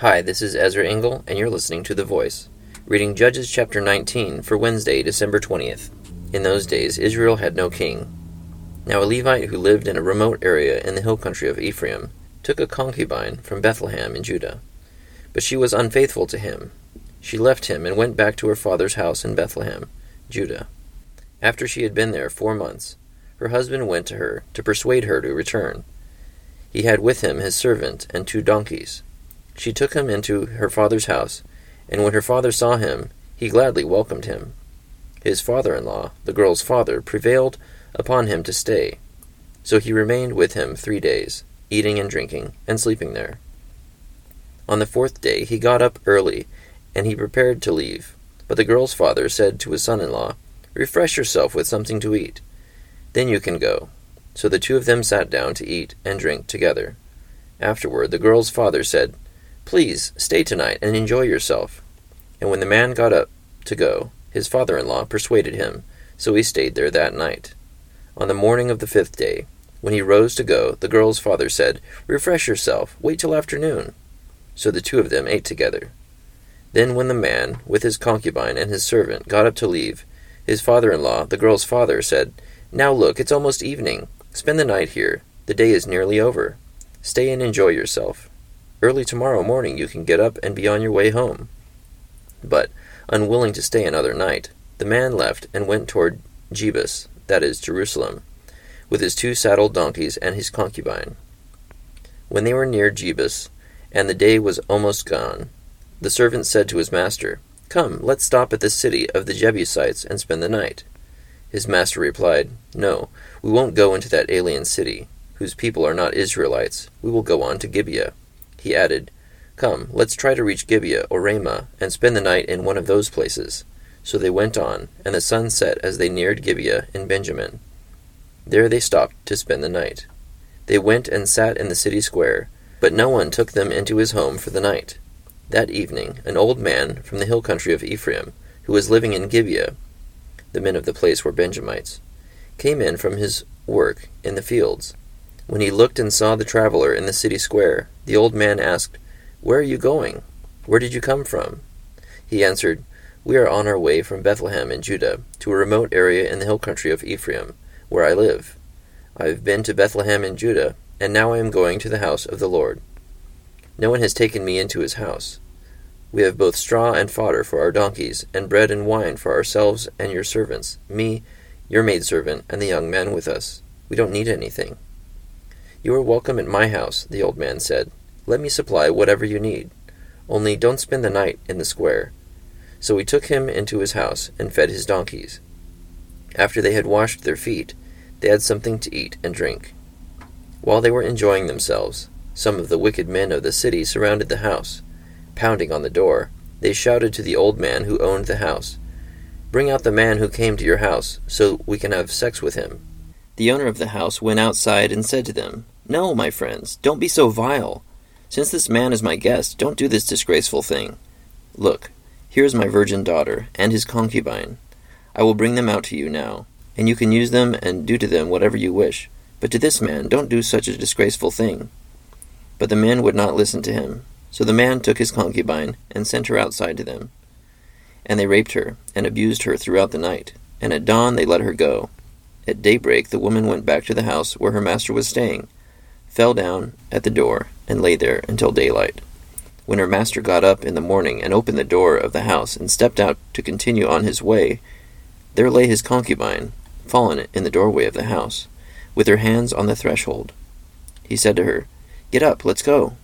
Hi, this is Ezra Engel, and you're listening to The Voice, reading Judges chapter 19 for Wednesday, December 20th. In those days, Israel had no king. Now a Levite who lived in a remote area in the hill country of Ephraim took a concubine from Bethlehem in Judah. But she was unfaithful to him. She left him and went back to her father's house in Bethlehem, Judah. After she had been there four months, her husband went to her to persuade her to return. He had with him his servant and two donkeys. She took him into her father's house, and when her father saw him, he gladly welcomed him. His father in law, the girl's father, prevailed upon him to stay. So he remained with him three days, eating and drinking, and sleeping there. On the fourth day he got up early, and he prepared to leave. But the girl's father said to his son in law, Refresh yourself with something to eat. Then you can go. So the two of them sat down to eat and drink together. Afterward the girl's father said, Please stay tonight and enjoy yourself. And when the man got up to go, his father in law persuaded him, so he stayed there that night. On the morning of the fifth day, when he rose to go, the girl's father said, Refresh yourself, wait till afternoon. So the two of them ate together. Then, when the man, with his concubine and his servant, got up to leave, his father in law, the girl's father, said, Now look, it's almost evening. Spend the night here. The day is nearly over. Stay and enjoy yourself. Early tomorrow morning you can get up and be on your way home. But, unwilling to stay another night, the man left and went toward Jebus, that is, Jerusalem, with his two saddled donkeys and his concubine. When they were near Jebus, and the day was almost gone, the servant said to his master, Come, let's stop at the city of the Jebusites and spend the night. His master replied, No, we won't go into that alien city, whose people are not Israelites. We will go on to Gibeah. He added, Come, let's try to reach Gibeah or Ramah, and spend the night in one of those places. So they went on, and the sun set as they neared Gibeah in Benjamin. There they stopped to spend the night. They went and sat in the city square, but no one took them into his home for the night. That evening, an old man from the hill country of Ephraim, who was living in Gibeah, the men of the place were Benjamites, came in from his work in the fields. When he looked and saw the traveler in the city square, the old man asked, Where are you going? Where did you come from? He answered, We are on our way from Bethlehem in Judah to a remote area in the hill country of Ephraim, where I live. I have been to Bethlehem in Judah, and now I am going to the house of the Lord. No one has taken me into his house. We have both straw and fodder for our donkeys, and bread and wine for ourselves and your servants, me, your maidservant, and the young man with us. We don't need anything. You are welcome at my house, the old man said. Let me supply whatever you need. Only don't spend the night in the square. So we took him into his house and fed his donkeys. After they had washed their feet, they had something to eat and drink. While they were enjoying themselves, some of the wicked men of the city surrounded the house Pounding on the door, they shouted to the old man who owned the house, Bring out the man who came to your house, so we can have sex with him. The owner of the house went outside and said to them, No, my friends, don't be so vile. Since this man is my guest, don't do this disgraceful thing. Look, here is my virgin daughter, and his concubine. I will bring them out to you now, and you can use them and do to them whatever you wish. But to this man, don't do such a disgraceful thing. But the men would not listen to him. So the man took his concubine and sent her outside to them. And they raped her and abused her throughout the night. And at dawn they let her go. At daybreak the woman went back to the house where her master was staying, fell down at the door, and lay there until daylight. When her master got up in the morning and opened the door of the house and stepped out to continue on his way, there lay his concubine, fallen in the doorway of the house, with her hands on the threshold. He said to her, Get up, let's go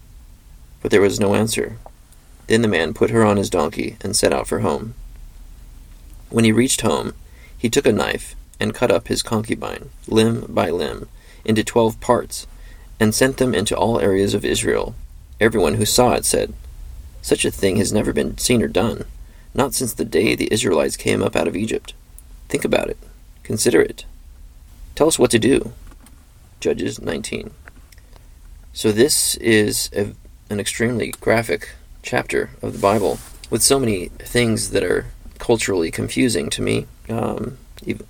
but there was no answer. Then the man put her on his donkey and set out for home. When he reached home, he took a knife and cut up his concubine, limb by limb, into twelve parts, and sent them into all areas of Israel. Everyone who saw it said, Such a thing has never been seen or done, not since the day the Israelites came up out of Egypt. Think about it. Consider it. Tell us what to do. Judges 19. So this is a an extremely graphic chapter of the Bible with so many things that are culturally confusing to me. Um,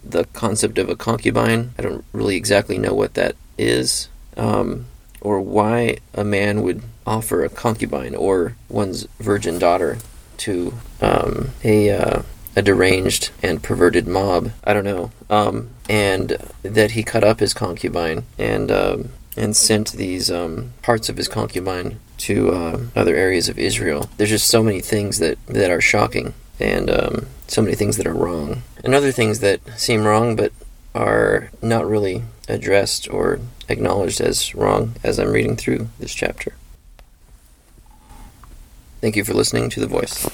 the concept of a concubine, I don't really exactly know what that is. Um, or why a man would offer a concubine or one's virgin daughter to um, a uh, a deranged and perverted mob. I don't know. Um, and that he cut up his concubine and um, and sent these um, parts of his concubine to uh, other areas of Israel. There's just so many things that that are shocking and um, so many things that are wrong and other things that seem wrong but are not really addressed or acknowledged as wrong as I'm reading through this chapter. Thank you for listening to The Voice.